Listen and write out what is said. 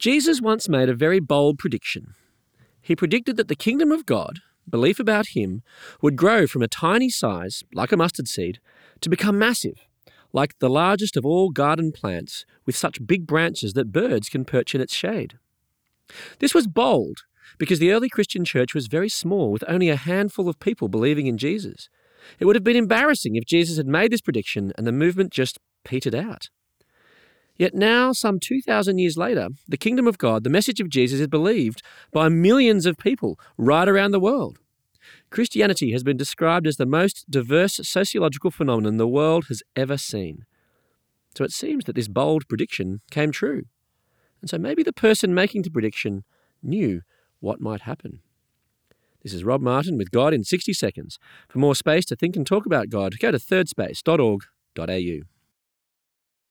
Jesus once made a very bold prediction. He predicted that the kingdom of God, belief about him, would grow from a tiny size, like a mustard seed, to become massive, like the largest of all garden plants, with such big branches that birds can perch in its shade. This was bold because the early Christian church was very small, with only a handful of people believing in Jesus. It would have been embarrassing if Jesus had made this prediction and the movement just petered out. Yet now, some 2,000 years later, the kingdom of God, the message of Jesus, is believed by millions of people right around the world. Christianity has been described as the most diverse sociological phenomenon the world has ever seen. So it seems that this bold prediction came true. And so maybe the person making the prediction knew what might happen. This is Rob Martin with God in 60 Seconds. For more space to think and talk about God, go to thirdspace.org.au.